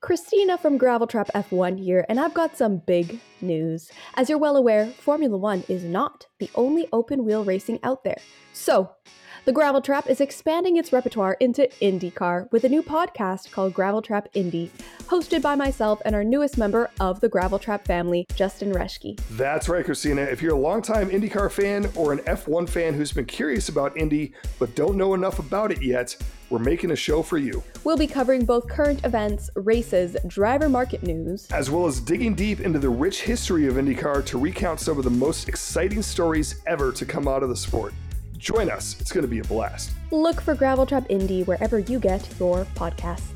Cristina from Gravel Trap F1 here, and I've got some big news. As you're well aware, Formula One is not the only open wheel racing out there. So, the Gravel Trap is expanding its repertoire into IndyCar with a new podcast called Gravel Trap Indy, hosted by myself and our newest member of the Gravel Trap family, Justin Reschke. That's right, Cristina. If you're a longtime IndyCar fan or an F1 fan who's been curious about Indy but don't know enough about it yet, we're making a show for you. We'll be covering both current events, races, driver market news, as well as digging deep into the rich history of IndyCar to recount some of the most exciting stories ever to come out of the sport. Join us, it's going to be a blast. Look for Gravel Trap Indy wherever you get your podcasts.